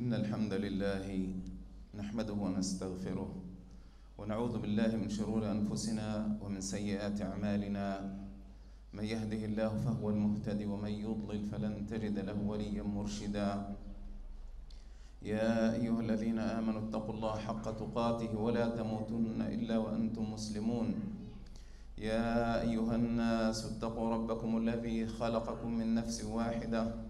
إن الحمد لله نحمده ونستغفره ونعوذ بالله من شرور أنفسنا ومن سيئات أعمالنا. من يهده الله فهو المهتدي ومن يضلل فلن تجد له وليا مرشدا. يا أيها الذين آمنوا اتقوا الله حق تقاته ولا تموتن إلا وأنتم مسلمون. يا أيها الناس اتقوا ربكم الذي خلقكم من نفس واحدة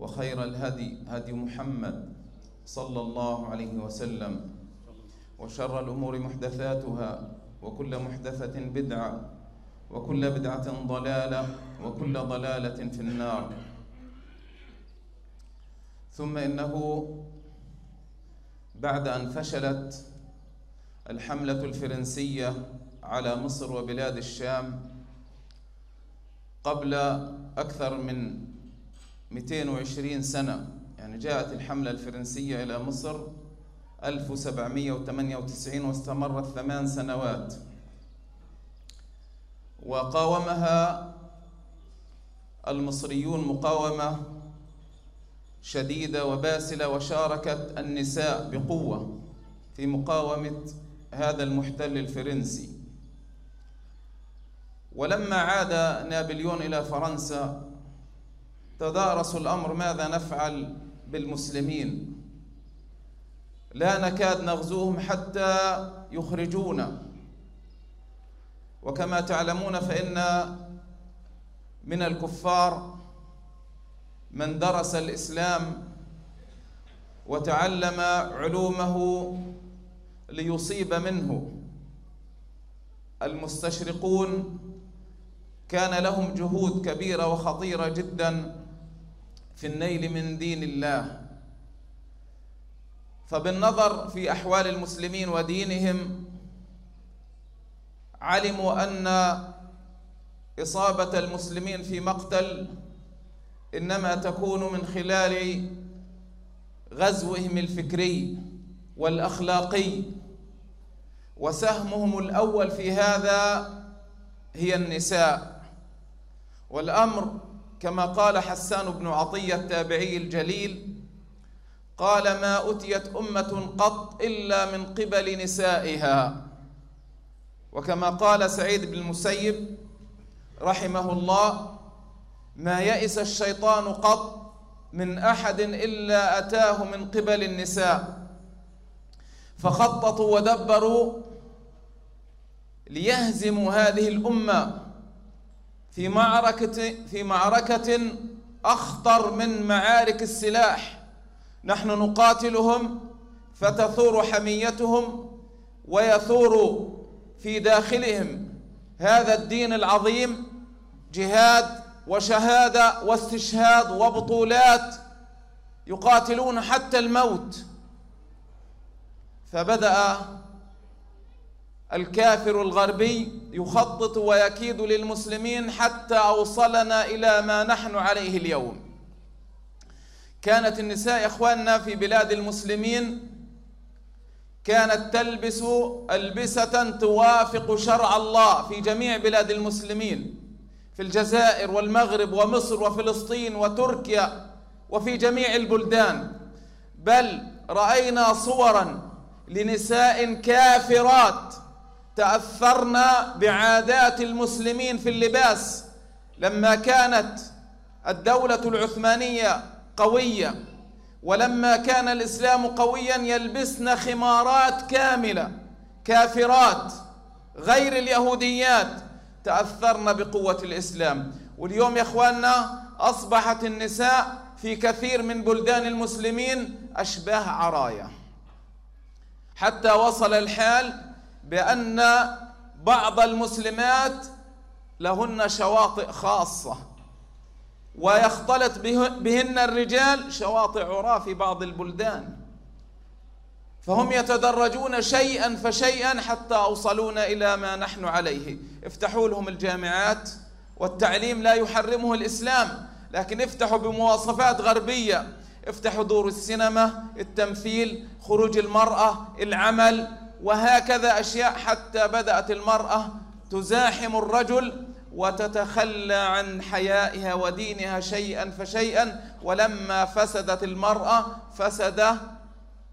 وخير الهدي هدي محمد صلى الله عليه وسلم. وشر الأمور محدثاتها وكل محدثة بدعة وكل بدعة ضلالة وكل ضلالة في النار. ثم إنه بعد أن فشلت الحملة الفرنسية على مصر وبلاد الشام قبل أكثر من 220 سنة. يعني جاءت الحملة الفرنسية إلى مصر 1798 واستمرت ثمان سنوات. وقاومها المصريون مقاومة شديدة وباسلة وشاركت النساء بقوة في مقاومة هذا المحتل الفرنسي. ولما عاد نابليون إلى فرنسا تدارسوا الأمر ماذا نفعل بالمسلمين. لا نكاد نغزوهم حتى يخرجونا. وكما تعلمون فإن من الكفار من درس الإسلام وتعلم علومه ليصيب منه. المستشرقون كان لهم جهود كبيرة وخطيرة جدا. في النيل من دين الله. فبالنظر في أحوال المسلمين ودينهم علموا أن إصابة المسلمين في مقتل إنما تكون من خلال غزوهم الفكري والأخلاقي. وسهمهم الأول في هذا هي النساء. والأمر كما قال حسان بن عطية التابعي الجليل قال ما أتيت أمة قط إلا من قبل نسائها. وكما قال سعيد بن المسيب رحمه الله ما يئس الشيطان قط من أحد إلا أتاه من قبل النساء فخططوا ودبروا ليهزموا هذه الأمة في معركة في معركة أخطر من معارك السلاح. نحن نقاتلهم فتثور حميتهم ويثور في داخلهم. هذا الدين العظيم جهاد وشهادة واستشهاد وبطولات يقاتلون حتى الموت. فبدأ الكافر الغربي يخطط ويكيد للمسلمين حتى أوصلنا إلى ما نحن عليه اليوم. كانت النساء إخواننا في بلاد المسلمين كانت تلبس ألبسة توافق شرع الله في جميع بلاد المسلمين في الجزائر والمغرب ومصر وفلسطين وتركيا وفي جميع البلدان. بل رأينا صورا لنساء كافرات تأثرن بعادات المسلمين في اللباس لما كانت الدولة العثمانية قوية ولما كان الإسلام قويا يلبسن خمارات كاملة كافرات غير اليهوديات. تأثرن بقوة الإسلام. واليوم يا إخواننا أصبحت النساء في كثير من بلدان المسلمين أشباه عرايا. حتى وصل الحال بأن بعض المسلمات لهن شواطئ خاصة ويختلط بهن الرجال شواطئ عراة في بعض البلدان. فهم يتدرجون شيئا فشيئا حتى أوصلونا إلى ما نحن عليه. افتحوا لهم الجامعات والتعليم لا يحرمه الإسلام لكن افتحوا بمواصفات غربية. افتحوا دور السينما التمثيل خروج المرأة العمل وهكذا أشياء حتى بدأت المرأة تزاحم الرجل وتتخلى عن حيائها ودينها شيئا فشيئا. ولما فسدت المرأة فسد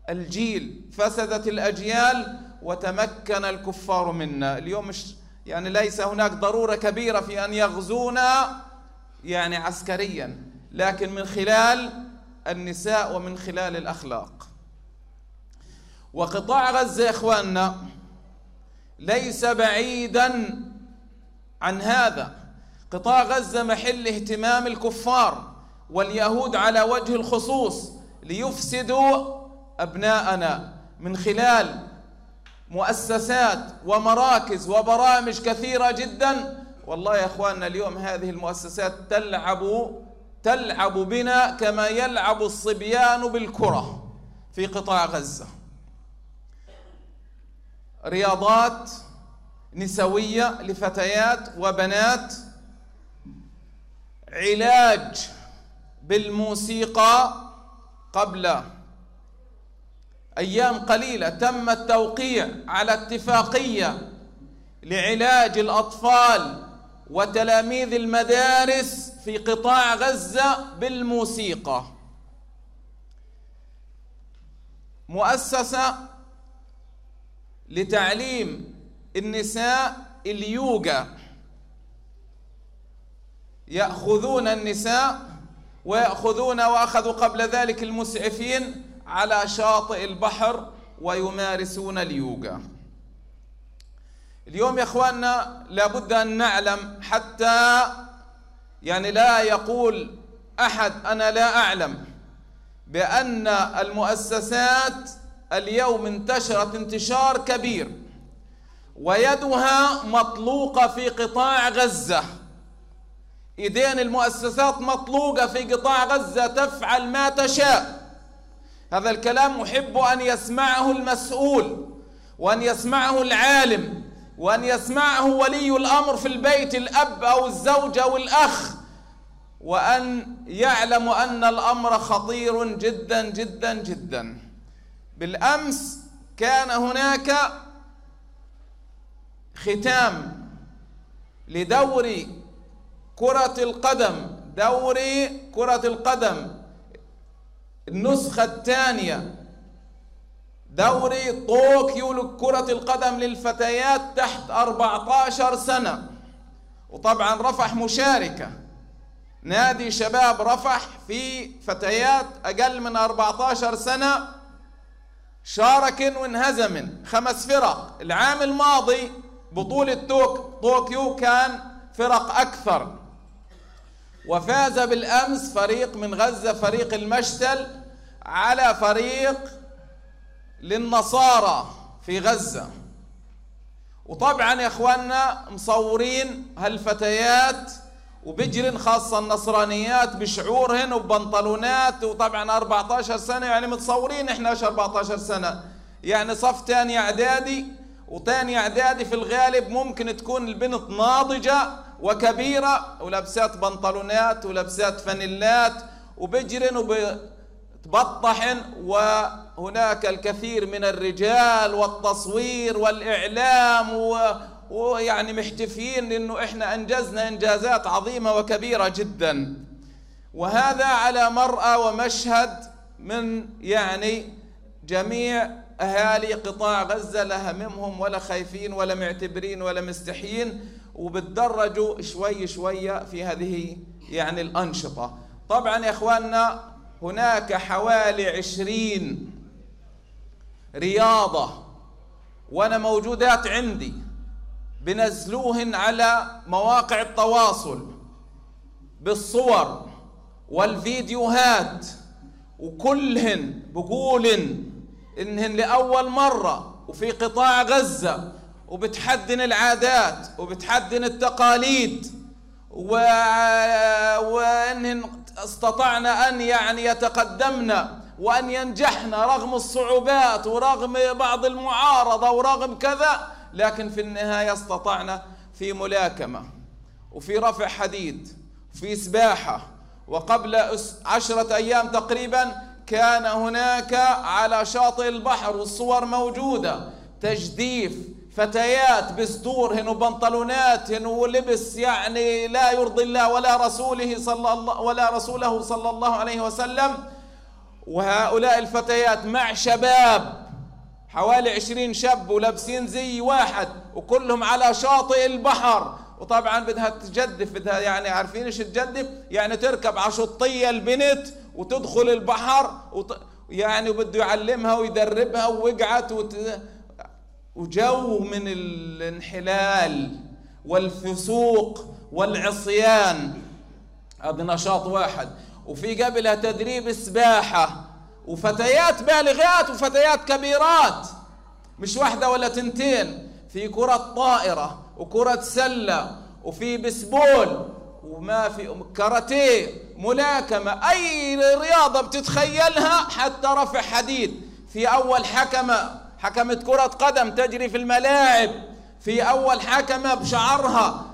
الجيل فسدت الأجيال وتمكن الكفار منا. اليوم مش يعني ليس هناك ضرورة كبيرة في أن يغزونا يعني عسكريا لكن من خلال النساء ومن خلال الأخلاق. وقطاع غزة يا إخواننا ليس بعيدا عن هذا. قطاع غزة محل اهتمام الكفار واليهود على وجه الخصوص ليفسدوا أبناءنا من خلال مؤسسات ومراكز وبرامج كثيرة جدا. والله يا إخواننا اليوم هذه المؤسسات تلعب تلعب بنا كما يلعب الصبيان بالكرة في قطاع غزة. رياضات نسوية لفتيات وبنات علاج بالموسيقى قبل أيام قليلة تم التوقيع على اتفاقية لعلاج الأطفال وتلاميذ المدارس في قطاع غزة بالموسيقى. مؤسسة لتعليم النساء اليوغا. يأخذون النساء ويأخذون وأخذوا قبل ذلك المسعفين على شاطئ البحر ويمارسون اليوغا. اليوم يا إخواننا لابد أن نعلم حتى يعني لا يقول أحد أنا لا أعلم بأن المؤسسات اليوم انتشرت انتشار كبير ويدها مطلوقة في قطاع غزة. إيدين المؤسسات مطلوقة في قطاع غزة تفعل ما تشاء. هذا الكلام أحب أن يسمعه المسؤول وأن يسمعه العالم وأن يسمعه ولي الأمر في البيت الأب أو الزوج أو الأخ وأن يعلم أن الأمر خطير جدا جدا جدا. بالأمس كان هناك ختام لدوري كرة القدم دوري كرة القدم. النسخة الثانية دوري طوكيو لكرة القدم للفتيات تحت 14 سنة. وطبعا رفح مشاركة. نادي شباب رفح في فتيات أقل من 14 سنة. شارك وانهزم. خمس فرق. العام الماضي بطولة توك طوكيو كان فرق أكثر. وفاز بالأمس فريق من غزة فريق المشتل على فريق للنصارى في غزة. وطبعا يا إخواننا مصورين هالفتيات وبجرن خاصة النصرانيات بشعورهن وبنطلونات وطبعا 14 سنة يعني متصورين إحنا 14 سنة؟ يعني صف تاني إعدادي وتاني إعدادي في الغالب ممكن تكون البنت ناضجة وكبيرة ولبسات بنطلونات ولبسات فانيلات وبجرن وب تبطحن وهناك الكثير من الرجال والتصوير والإعلام ويعني محتفين انه إحنا أنجزنا إنجازات عظيمة وكبيرة جدا. وهذا على مرأى ومشهد من يعني جميع أهالي قطاع غزة لا هممهم ولا خايفين ولا معتبرين ولا مستحيين وبتدرجوا شوي شوية في هذه يعني الأنشطة. طبعا يا إخواننا هناك حوالي عشرين رياضة وأنا موجودات عندي. بنزلوهن على مواقع التواصل بالصور والفيديوهات وكلهن بقولن إنهن لأول مرة وفي قطاع غزة وبتحدن العادات وبتحدن التقاليد وان استطعنا أن يعني يتقدمنا وأن ينجحنا رغم الصعوبات ورغم بعض المعارضة ورغم كذا. لكن في النهاية استطعنا في ملاكمة وفي رفع حديد وفي سباحة وقبل عشرة أيام تقريبا كان هناك على شاطئ البحر والصور موجودة تجديف فتيات بسدورهن وبنطلوناتهن ولبس يعني لا يرضي الله ولا رسوله صلى الله ولا رسوله صلى الله عليه وسلم وهؤلاء الفتيات مع شباب حوالي عشرين شاب ولابسين زي واحد وكلهم على شاطئ البحر. وطبعا بدها تجدف بدها يعني عارفين إيش تجدف يعني تركب على شطية البنت وتدخل البحر وط... يعني وبده يعلمها ويدربها ووقعت وت... وجو من الانحلال والفسوق والعصيان. هذا نشاط واحد. وفي قبلها تدريب سباحة. وفتيات بالغات وفتيات كبيرات مش واحدة ولا تنتين في كرة طائرة وكرة سلة وفي بسبول وما في كاراتيه ملاكمة أي رياضة بتتخيلها حتى رفع حديد. في أول حكمة حكمة كرة قدم تجري في الملاعب. في أول حكمة بشعرها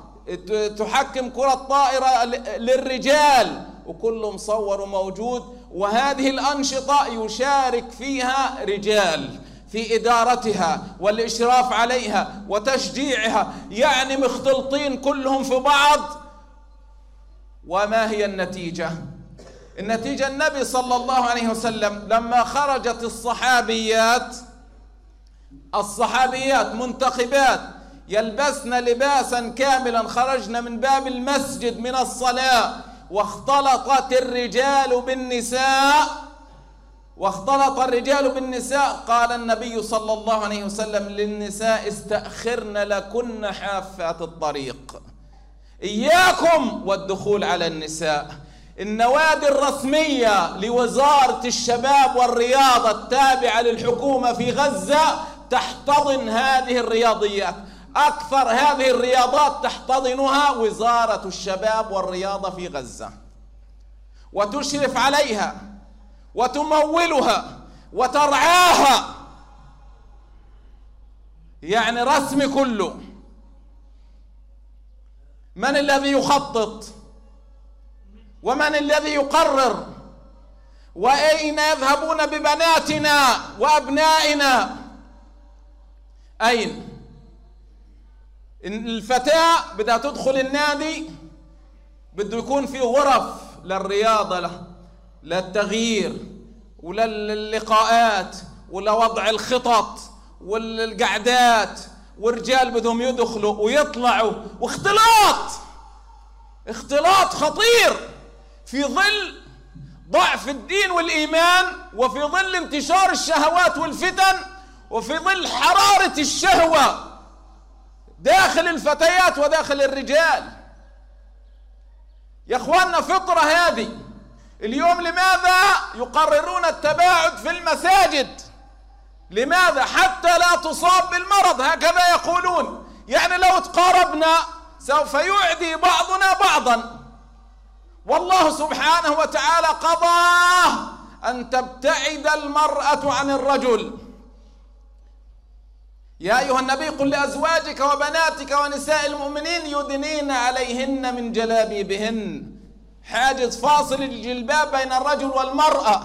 تحكم كرة طائرة للرجال. وكله مصور وموجود وهذه الأنشطة يشارك فيها رجال في إدارتها والإشراف عليها وتشجيعها يعني مختلطين كلهم في بعض. وما هي النتيجة؟ النتيجة النبي صلى الله عليه وسلم لما خرجت الصحابيات الصحابيات منتخبات يلبسن لباسا كاملا خرجنا من باب المسجد من الصلاة واختلطت الرجال بالنساء واختلط الرجال بالنساء. قال النبي صلى الله عليه وسلم للنساء استأخرن لكن حافات الطريق. إياكم والدخول على النساء. النوادي الرسمية لوزارة الشباب والرياضة التابعة للحكومة في غزة تحتضن هذه الرياضيات. أكثر هذه الرياضات تحتضنها وزارة الشباب والرياضة في غزة. وتشرف عليها وتمولها وترعاها. يعني رسم كله. من الذي يخطط؟ ومن الذي يقرر؟ وأين يذهبون ببناتنا وأبنائنا؟ أين؟ الفتاة بدها تدخل النادي بده يكون في غرف للرياضة للتغيير وللقاءات ولوضع الخطط والقعدات ورجال بدهم يدخلوا ويطلعوا. واختلاط! اختلاط خطير! في ظل ضعف الدين والإيمان وفي ظل انتشار الشهوات والفتن وفي ظل حرارة الشهوة. داخل الفتيات وداخل الرجال. يا إخواننا فطرة هذه. اليوم لماذا يقررون التباعد في المساجد؟ لماذا حتى لا تصاب بالمرض؟ هكذا يقولون. يعني لو تقاربنا سوف يعدي بعضنا بعضا. والله سبحانه وتعالى قضى أن تبتعد المرأة عن الرجل. يا أيها النبي قل لأزواجك وبناتك ونساء المؤمنين يدنين عليهن من جلابيبهن. حاجز فاصل الجلباب بين الرجل والمرأة.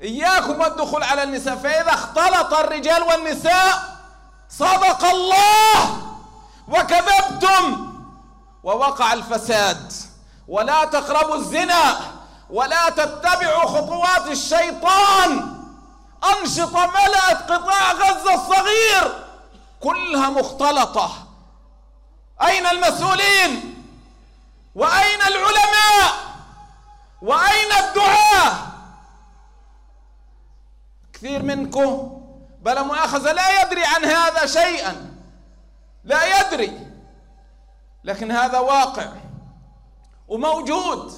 إياكم والدخول على النساء. فإذا اختلط الرجال والنساء صدق الله وكذبتم ووقع الفساد. ولا تقربوا الزنا ولا تتبعوا خطوات الشيطان. أنشطة ملأت قطاع غزة الصغير. كلها مختلطة. أين المسؤولين؟ وأين العلماء؟ وأين الدعاة؟ كثير منكم بلا مؤاخذة لا يدري عن هذا شيئا. لا يدري. لكن هذا واقع وموجود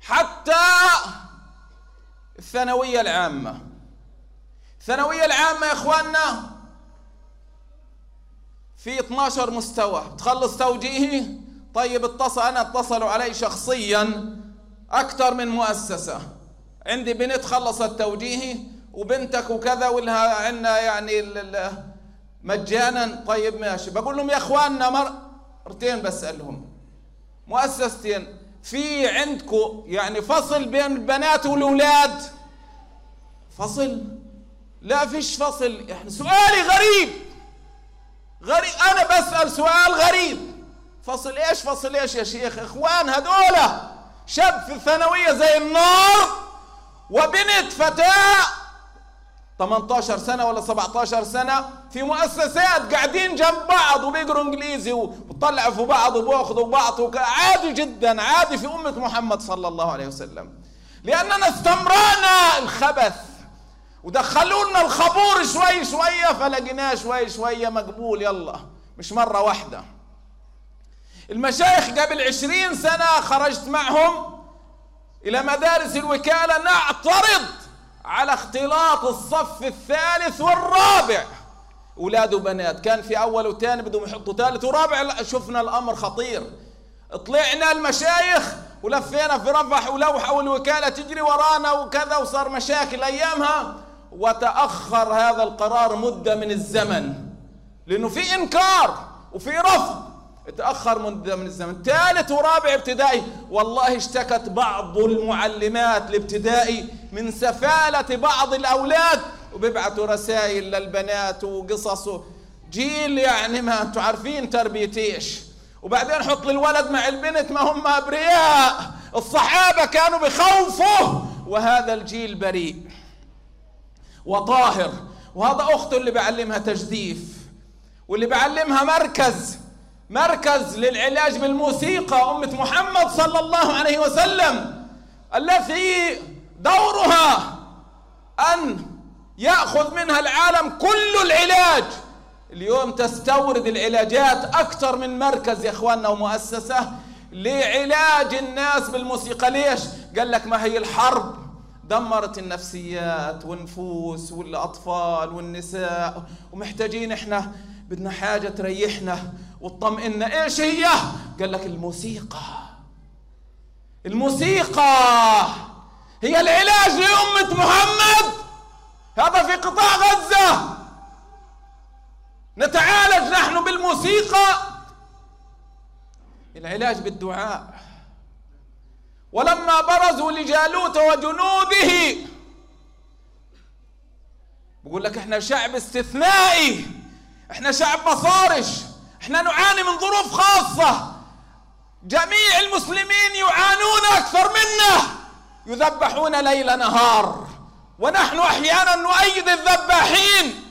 حتى الثانوية العامة. الثانوية العامة يا إخواننا في 12 مستوى. تخلص توجيهي؟ طيب اتصل أنا اتصلوا علي شخصيا أكثر من مؤسسة. عندي بنت خلصت توجيهي وبنتك وكذا ولها عندنا يعني مجانا. طيب ماشي. بقول لهم يا إخواننا مرتين بسألهم. مؤسستين في عندكم يعني فصل بين البنات والأولاد؟ فصل؟ لا فيش فصل. يعني سؤالي غريب. غريب. أنا بسأل سؤال غريب. فصل إيش؟ فصل إيش يا شيخ إخوان؟ هذولا شاب في الثانوية زي النار وبنت فتاة 18 سنة ولا 17 سنة في مؤسسات قاعدين جنب بعض وبيقروا إنجليزي وبيطلعوا في بعض وبياخذوا بعض عادي جدا عادي في أمة محمد صلى الله عليه وسلم. لأننا استمرنا الخبث. ودخلوا لنا الخبور شوي شوية فلقيناه شوي شوية مقبول يلا. مش مرة واحدة. المشايخ قبل عشرين سنة خرجت معهم إلى مدارس الوكالة نعترض على اختلاط الصف الثالث والرابع. أولاد وبنات كان في أول وثاني بدهم يحطوا ثالث ورابع شفنا الأمر خطير. طلعنا المشايخ ولفينا في رفح ولوحة والوكالة تجري ورانا وكذا وصار مشاكل أيامها. وتأخر هذا القرار مدة من الزمن. لأنه في إنكار وفي رفض. تأخر مدة من الزمن. ثالث ورابع ابتدائي. والله اشتكت بعض المعلمات الابتدائي من سفالة بعض الأولاد وبيبعثوا رسائل للبنات وقصص. جيل يعني ما أنتم عارفين تربية إيش. وبعدين حط للولد مع البنت ما هم أبرياء. الصحابة كانوا بخوفه. وهذا الجيل بريء. وطاهر. وهذا أخته اللي بعلمها تجديف واللي بعلمها مركز مركز للعلاج بالموسيقى. أمة محمد صلى الله عليه وسلم التي دورها أن يأخذ منها العالم كل العلاج. اليوم تستورد العلاجات أكثر من مركز يا إخواننا ومؤسسة لعلاج الناس بالموسيقى. ليش؟ قال لك ما هي الحرب دمرت النفسيات والنفوس والأطفال والنساء ومحتاجين إحنا بدنا حاجة تريحنا وتطمئننا. إيش هي؟ قال لك الموسيقى. الموسيقى هي العلاج لأمة محمد. هذا في قطاع غزة. نتعالج نحن بالموسيقى. العلاج بالدعاء. ولما برزوا لجالوت وجنوده بقول لك إحنا شعب استثنائي إحنا شعب مصارش إحنا نعاني من ظروف خاصة. جميع المسلمين يعانون أكثر منا يذبحون ليل نهار ونحن أحيانا نؤيد الذباحين.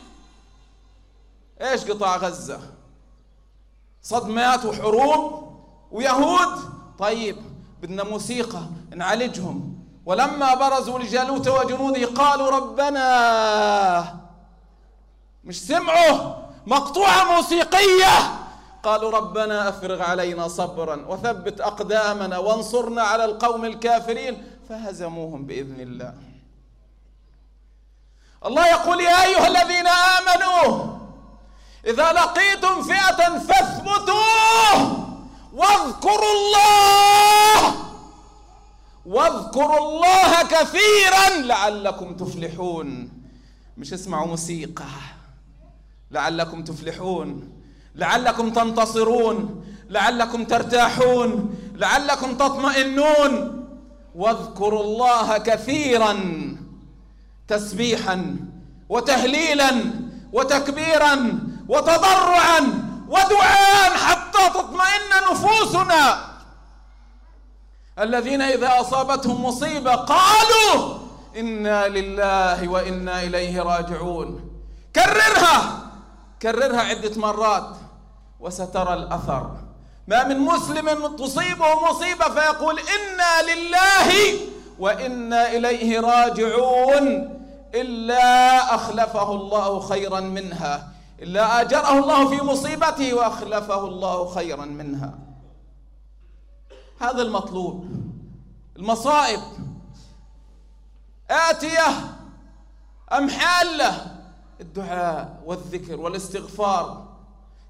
إيش قطاع غزة؟ صدمات وحروب ويهود؟ طيب بدنا موسيقى نعالجهم. ولما برزوا لجالوت وجنوده قالوا ربنا مش سمعوا مقطوعة موسيقية. قالوا ربنا أفرغ علينا صبرا وثبت أقدامنا وانصرنا على القوم الكافرين. فهزموهم بإذن الله. الله يقول يا أيها الذين آمنوا إذا لقيتم فئة فاثبتوا واذكروا الله! واذكروا الله كثيرا لعلكم تفلحون. مش اسمعوا موسيقى. لعلكم تفلحون. لعلكم تنتصرون. لعلكم ترتاحون. لعلكم تطمئنون. واذكروا الله كثيرا تسبيحا وتهليلا وتكبيرا وتضرعا ودعاء حتى تطمئن نفوسنا. الذين إذا أصابتهم مصيبة قالوا إنا لله وإنا إليه راجعون. كررها. كررها عدة مرات. وسترى الأثر. ما من مسلم تصيبه مصيبة فيقول إنا لله وإنا إليه راجعون. إلا أخلفه الله خيرا منها. إلا أجره الله في مصيبته وأخلفه الله خيرا منها. هذا المطلوب. المصائب. آتية. أم حالة. الدعاء والذكر والاستغفار.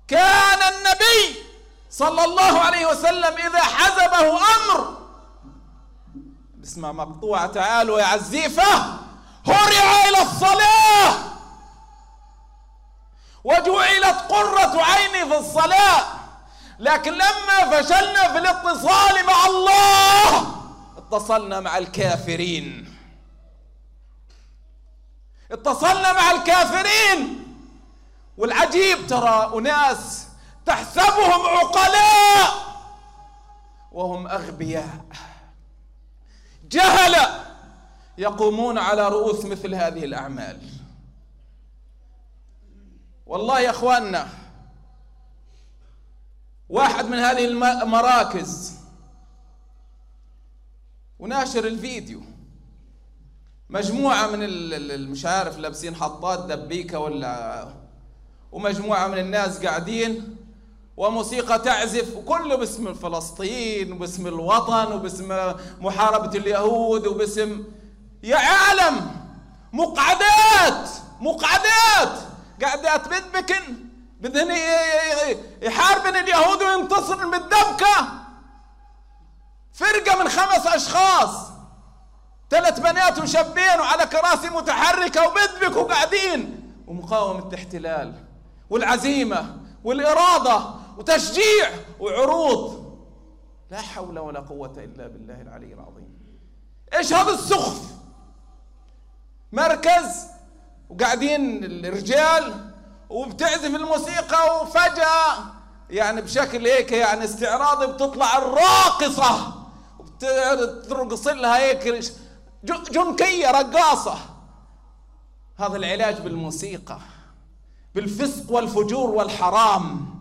كان النبي صلى الله عليه وسلم إذا حزبه أمر. اسمع مقطوعة تعالوا يا عزيفة. هرع إلى الصلاة. وجعلت قرة عيني في الصلاة. لكن لما فشلنا في الاتصال مع الله اتصلنا مع الكافرين. اتصلنا مع الكافرين. والعجيب ترى أناس تحسبهم عقلاء وهم أغبياء. جهل يقومون على رؤوس مثل هذه الأعمال. والله يا أخواننا واحد من هذه المراكز وناشر الفيديو مجموعة من مش عارف لابسين حطات دبيكة ولا ومجموعة من الناس قاعدين وموسيقى تعزف وكله باسم فلسطين وباسم الوطن وباسم محاربة اليهود وباسم يا عالم مقعدات مقعدات! قاعدات بدبكن بدهن يحاربن اليهود وينتصر بالدبكة فرقة من خمس أشخاص. ثلاث بنات وشابين وعلى كراسي متحركة وبدبكوا قاعدين. ومقاومة الاحتلال والعزيمة والإرادة وتشجيع وعروض. لا حول ولا قوة إلا بالله العلي العظيم. إيش هذا السخف؟ مركز وقاعدين الرجال وبتعزف الموسيقى وفجأة يعني بشكل هيك يعني استعراضي بتطلع الراقصة وبترقص لها هيك جنكية رقاصة. هذا العلاج بالموسيقى بالفسق والفجور والحرام.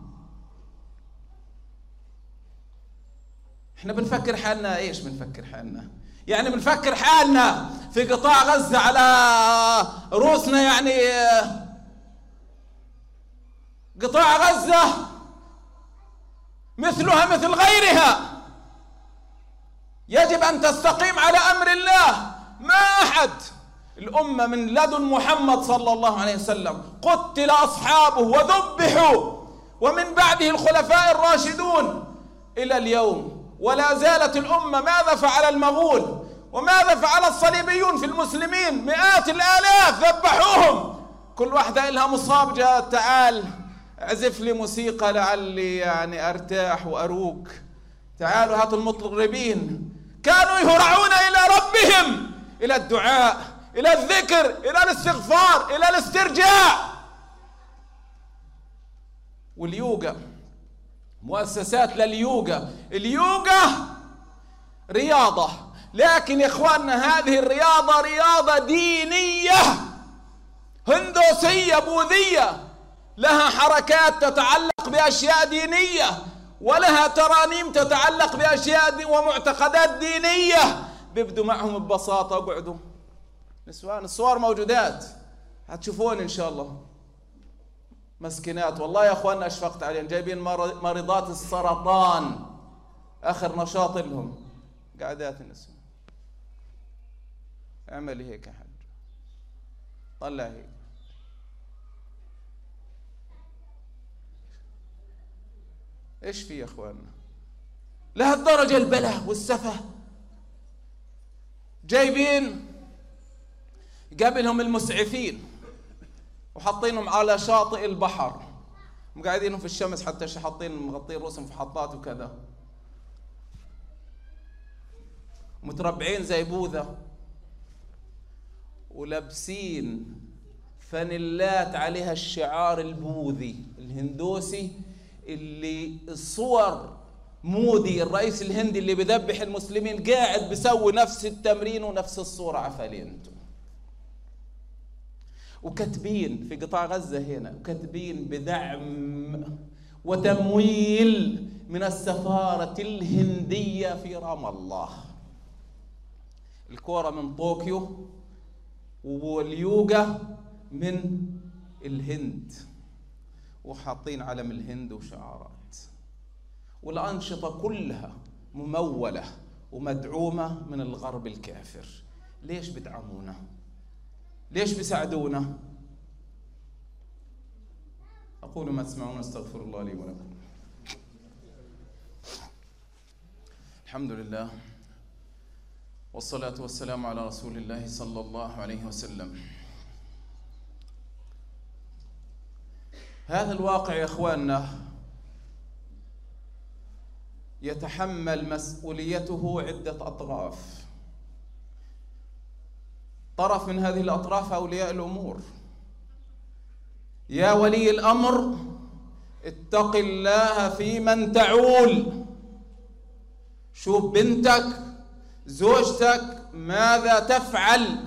إحنا بنفكر حالنا إيش بنفكر حالنا؟ يعني بنفكر حالنا في قطاع غزة على روسنا يعني قطاع غزة مثلها مثل غيرها. يجب أن تستقيم على أمر الله. ما أحد الأمة من لدن محمد صلى الله عليه وسلم قتل أصحابه وذبحوا. ومن بعده الخلفاء الراشدون. إلى اليوم ولا زالت الأمة ماذا فعل المغول؟ وماذا فعل الصليبيون في المسلمين؟ مئات الآلاف ذبحوهم. كل واحدة لها مصاب جاء تعال عزف لي موسيقى لعلي يعني أرتاح وأروق. تعالوا هاتوا المطربين. كانوا يهرعون إلى ربهم إلى الدعاء إلى الذكر إلى الاستغفار إلى الاسترجاع واليوغا مؤسسات لليوغا. اليوغا رياضة. لكن يا إخواننا هذه الرياضة رياضة دينية هندوسية بوذية. لها حركات تتعلق بأشياء دينية ولها ترانيم تتعلق بأشياء دي ومعتقدات دينية. بيبدوا معهم ببساطة اقعدوا نسوان الصور موجودات. هتشوفون إن شاء الله. مسكينات والله يا اخواننا أشفقت عليهم. جايبين مريضات السرطان. آخر نشاط لهم. قعدات النسوان اعملي هيك يا حاج. طلع هيك. إيش في يا اخواننا لهالدرجة البلاء والسفه. جايبين قبلهم المسعفين. وحاطينهم على شاطئ البحر. مقعدينهم في الشمس حتى حاطين مغطين رؤوسهم في حطات وكذا. متربعين زي بوذا. ولابسين فانيلات عليها الشعار البوذي. الهندوسي اللي الصور مودي الرئيس الهندي اللي بذبح المسلمين قاعد بيسوي نفس التمرين ونفس الصورة. عفالين أنتم. وكاتبين في قطاع غزة هنا وكاتبين بدعم وتمويل من السفارة الهندية في رام الله. الكورة من طوكيو واليوغا من الهند. وحاطين علم الهند وشعارات. والأنشطة كلها ممولة ومدعومة من الغرب الكافر. ليش بدعمونا ليش بيساعدونا؟ أقول ما تسمعون أستغفر الله لي ولكم. الحمد لله والصلاة والسلام على رسول الله صلى الله عليه وسلم. هذا الواقع يا إخواننا يتحمل مسؤوليته عدة أطراف. طرف من هذه الأطراف أولياء الأمور. يا ولي الأمر اتق الله في من تعول. شوف بنتك زوجتك ماذا تفعل؟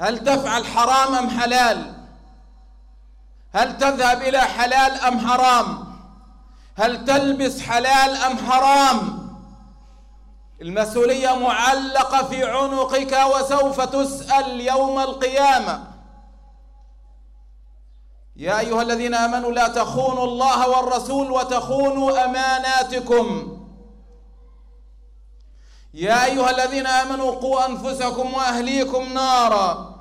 هل تفعل حرام أم حلال؟ هل تذهب إلى حلال أم حرام؟ هل تلبس حلال أم حرام؟ المسؤولية معلقة في عنقك وسوف تسأل يوم القيامة. يا أيها الذين آمنوا لا تخونوا الله والرسول وتخونوا أماناتكم. يا أيها الذين آمنوا قوا أنفسكم وأهليكم نارا.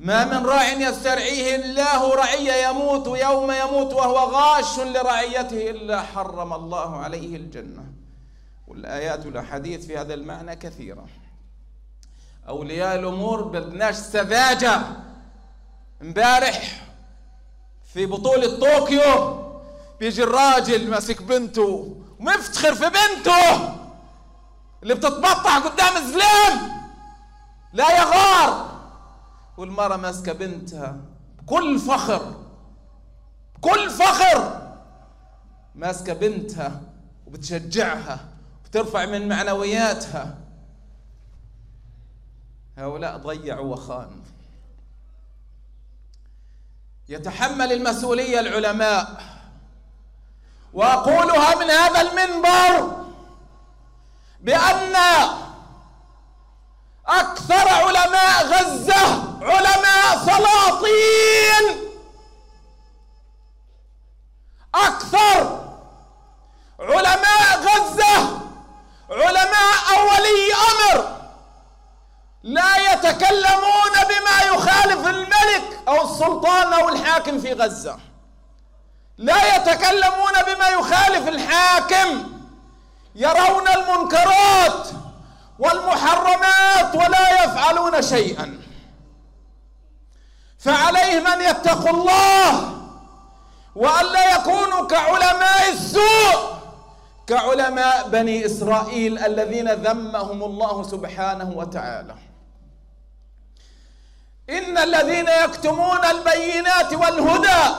ما من راع يسترعيه الله رعية يموت يوم يموت وهو غاش لرعيته إلا حرم الله عليه الجنة. والآيات والأحاديث في هذا المعنى كثيرة. أولياء الأمور بدناش سذاجة. امبارح في بطولة طوكيو بيجي الراجل ماسك بنته ومفتخر في بنته اللي بتتبطح قدام الزلام لا يغار. والمرة ماسكة بنتها بكل فخر. بكل فخر. ماسكة بنتها وبتشجعها. وبترفع من معنوياتها. هؤلاء ضيعوا وخانوا يتحمل المسؤولية العلماء. وأقولها من هذا المنبر بأن أكثر علماء غزة علماء سلاطين. أكثر علماء غزة علماء أولي أمر لا يتكلمون بما يخالف الملك أو السلطان أو الحاكم في غزة. لا يتكلمون بما يخالف الحاكم. يرون المنكرات والمحرمات ولا يفعلون شيئا. فعليهم أن يتقوا الله والا يكونوا كعلماء السوء. كعلماء بني إسرائيل الذين ذمهم الله سبحانه وتعالى. إن الذين يكتمون البينات والهدى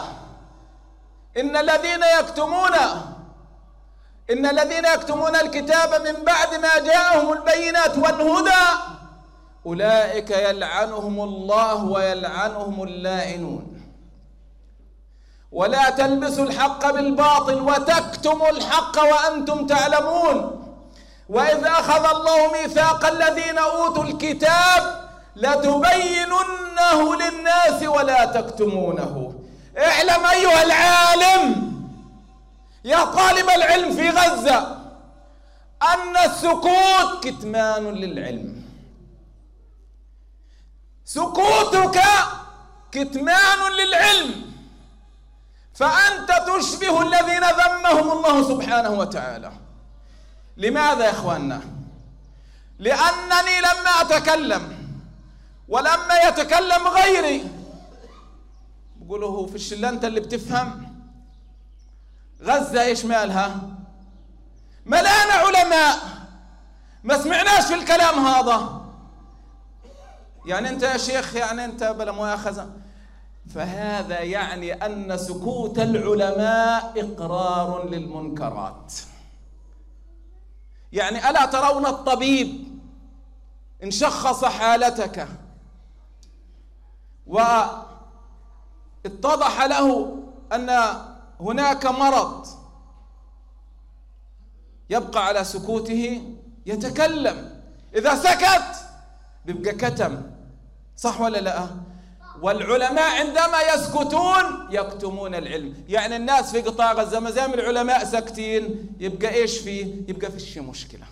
إن الذين يكتمون إن الذين يكتمون الكتاب من بعد ما جاءهم البينات والهدى أولئك يلعنهم الله ويلعنهم اللاعنون ولا تلبسوا الحق بالباطل وتكتموا الحق وأنتم تعلمون. وإذ أخذ الله ميثاق الذين أوتوا الكتاب لتبيننه للناس ولا تكتمونه. اعلم أيها العالم يا طالب العلم في غزة أن السكوت كتمان للعلم. سكوتك كتمان للعلم. فأنت تشبه الذين ذمهم الله سبحانه وتعالى. لماذا يا إخواننا؟ لأنني لما أتكلم ولما يتكلم غيري بقوله في الشلة اللي بتفهم غزة إيش مالها؟ ملانة علماء ما سمعناش في الكلام هذا. يعني أنت يا شيخ يعني أنت بلا مؤاخذة فهذا يعني أن سكوت العلماء إقرار للمنكرات. يعني ألا ترون الطبيب إن شخص حالتك واتضح له أن هناك مرض يبقى على سكوته يتكلم. إذا سكت بيبقى كتم. صح ولا لا؟ والعلماء عندما يسكتون يكتمون العلم. يعني الناس في قطاع غزة ما زال العلماء ساكتين. يبقى إيش فيه؟ يبقى فيش مشكلة.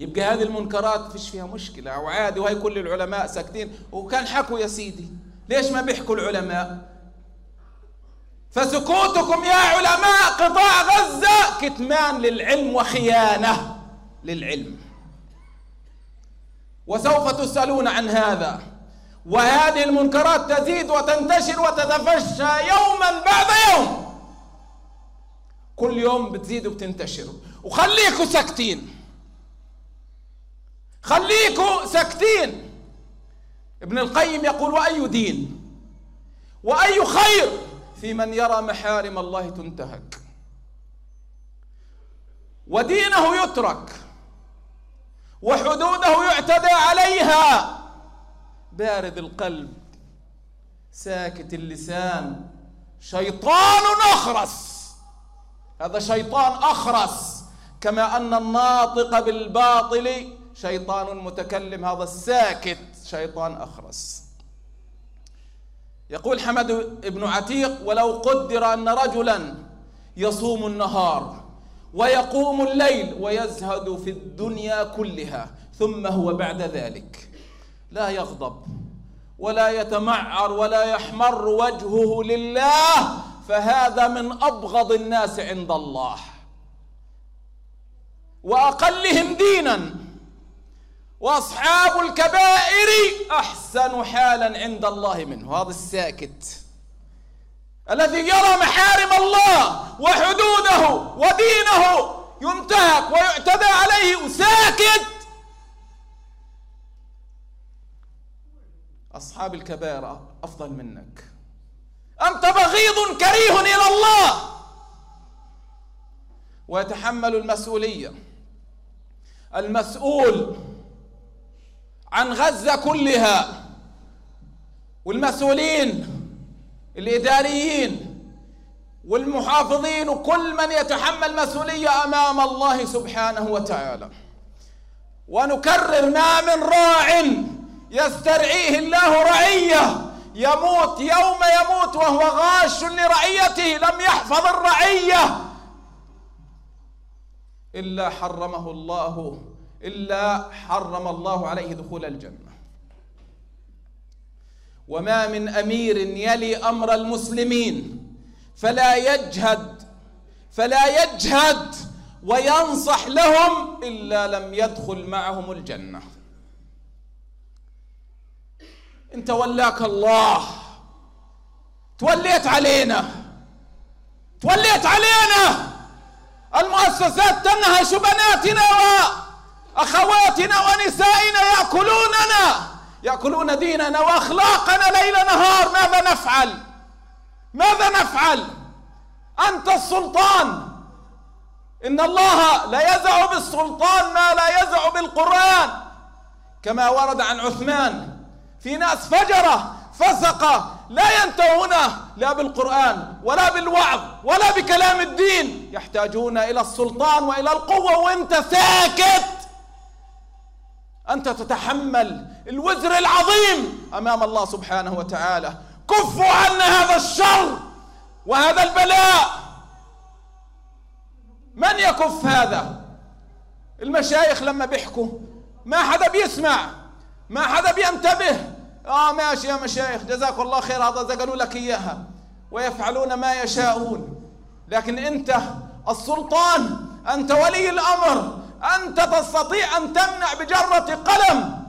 يبقى هذه المنكرات فيش فيها مشكلة. أو عادي وهي كل العلماء ساكتين. وكان حكوا يا سيدي. ليش ما بيحكوا العلماء؟ فسكوتكم يا علماء قطاع غزة كتمان للعلم وخيانة للعلم. وسوف تسألون عن هذا. وهذه المنكرات تزيد وتنتشر وتتفشى يوما بعد يوم. كل يوم بتزيد وبتنتشر. وخليكوا ساكتين. خليكوا ساكتين. ابن القيم يقول وأي دين؟ وأي خير في من يرى محارم الله تنتهك؟ ودينه يترك. وحدوده يعتدى عليها. بارد القلب ساكت اللسان. شيطان أخرس. هذا شيطان أخرس. كما أن الناطق بالباطل شيطان متكلم. هذا الساكت شيطان أخرس. يقول حمد بن عتيق ولو قدر أن رجلا يصوم النهار ويقوم الليل ويزهد في الدنيا كلها ثم هو بعد ذلك. لا يغضب ولا يتمعر ولا يحمر وجهه لله فهذا من أبغض الناس عند الله. وأقلهم دينا. وأصحاب الكبائر أحسن حالا عند الله منه. هذا الساكت. الذي يرى محارم الله وحدوده ودينه ينتهك ويعتدى عليه وساكت أصحاب الكبائر أفضل منك. أنت بغيض كريه إلى الله. ويتحمل المسؤولية. المسؤول عن غزة كلها. والمسؤولين الإداريين والمحافظين وكل من يتحمل مسؤولية أمام الله سبحانه وتعالى. ونكرر ما من راع يسترعيه الله رعية. يموت يوم يموت وهو غاش لرعيته. لم يحفظ الرعية. إلا حرمه الله. إلا حرم الله عليه دخول الجنة. وما من أمير يلي أمر المسلمين. فلا يجهد. فلا يجهد. وينصح لهم إلا لم يدخل معهم الجنة. انت ولاك الله. توليت علينا. توليت علينا. المؤسسات تنهش بناتنا واخواتنا ونسائنا يأكلوننا. يأكلون ديننا وأخلاقنا ليل نهار. ماذا نفعل؟ ماذا نفعل؟ أنت السلطان. إن الله لا يزع بالسلطان ما لا يزع بالقرآن. كما ورد عن عثمان. في ناس فجرة فسقة لا ينتهون لا بالقرآن ولا بالوعظ ولا بكلام الدين يحتاجون إلى السلطان وإلى القوة وأنت ساكت. أنت تتحمل الوزر العظيم أمام الله سبحانه وتعالى. كفوا عنا هذا الشر وهذا البلاء. من يكف هذا؟ المشايخ لما بيحكوا ما حدا بيسمع ما حدا بينتبه. آه ماشي يا مشايخ جزاك الله خير هذا قالوا لك إياها. ويفعلون ما يشاءون. لكن أنت السلطان أنت ولي الأمر أنت تستطيع أن تمنع بجرة قلم.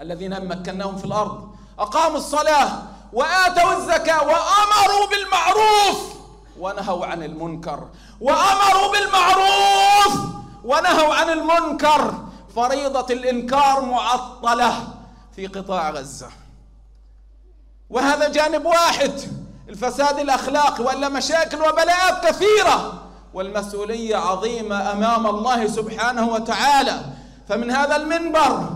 الذين مكناهم في الأرض أقاموا الصلاة وآتوا الزكاة وأمروا بالمعروف ونهوا عن المنكر. وأمروا بالمعروف ونهوا عن المنكر. فريضة الإنكار معطلة. في قطاع غزة. وهذا جانب واحد الفساد الأخلاقي ولا مشاكل وبلاءات كثيرة. والمسؤولية عظيمة أمام الله سبحانه وتعالى. فمن هذا المنبر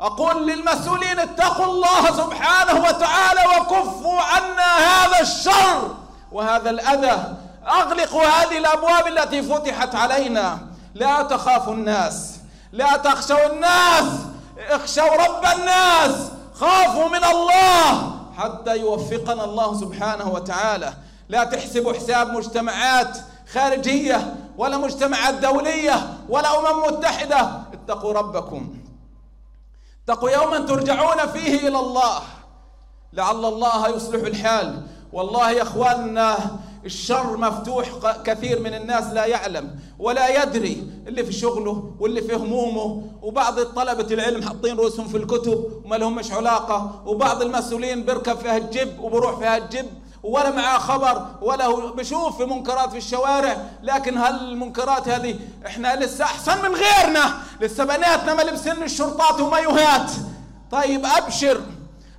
أقول للمسؤولين اتقوا الله سبحانه وتعالى وكفوا عنا هذا الشر وهذا الأذى. أغلقوا هذه الأبواب التي فتحت علينا. لا تخافوا الناس لا تخشوا الناس. اخشوا رب الناس خافوا من الله حتى يوفقنا الله سبحانه وتعالى. لا تحسبوا حساب مجتمعات خارجية ولا مجتمعات دولية ولا أمم متحدة. اتقوا ربكم. اتقوا يوما ترجعون فيه إلى الله. لعل الله يصلح الحال. والله يا إخواننا الشر مفتوح كثير من الناس لا يعلم ولا يدري اللي في شغله واللي في همومه. وبعض طلبة العلم حاطين رؤوسهم في الكتب وما لهم مش علاقة. وبعض المسؤولين بيركب فيها الجب وبروح فيها الجب ولا معاه خبر ولا هو بشوف في منكرات في الشوارع. لكن هالمنكرات هذه إحنا لسه أحسن من غيرنا. لسه بناتنا ما لبسن الشرطات ومايوهات طيب أبشر.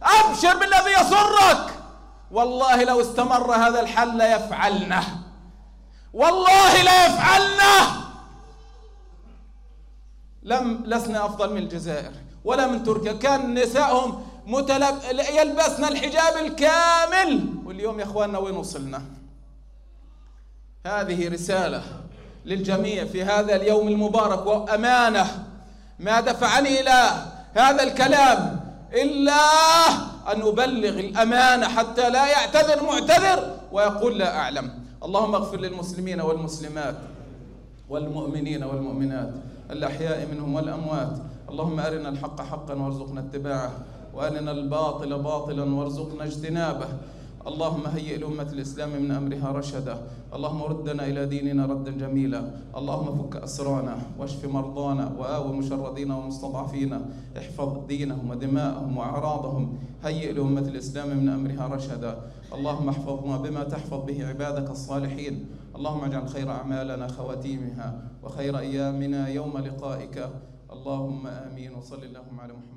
أبشر بالذي يسرك. والله لو استمر هذا الحل ليفعلنه. والله ليفعلنه! لم لسنا أفضل من الجزائر ولا من تركيا. كان نسائهم متلب يلبسن الحجاب الكامل. واليوم يا إخواننا وين وصلنا؟ هذه رسالة للجميع في هذا اليوم المبارك وأمانة. ما دفعني إلى هذا الكلام إلا أن أبلغ الامانه حتى لا يعتذر معتذر ويقول لا أعلم. اللهم اغفر للمسلمين والمسلمات والمؤمنين والمؤمنات الأحياء منهم والأموات. اللهم أرنا الحق حقا وارزقنا اتباعه وأرنا الباطل باطلا وارزقنا اجتنابه. اللهم هيئ لأمة الإسلام من أمرها رشدا. اللهم ردنا إلى ديننا ردا جميلا. اللهم فك أسرانا واشف مرضانا وآو مشردين ومستضعفين. احفظ دينهم ودماءهم وأعراضهم. هيئ لأمة الإسلام من أمرها رشدا. اللهم احفظنا بما تحفظ به عبادك الصالحين. اللهم اجعل خير أعمالنا خواتيمها وخير أيامنا يوم لقائك. اللهم آمين. وصل اللهم على محمد.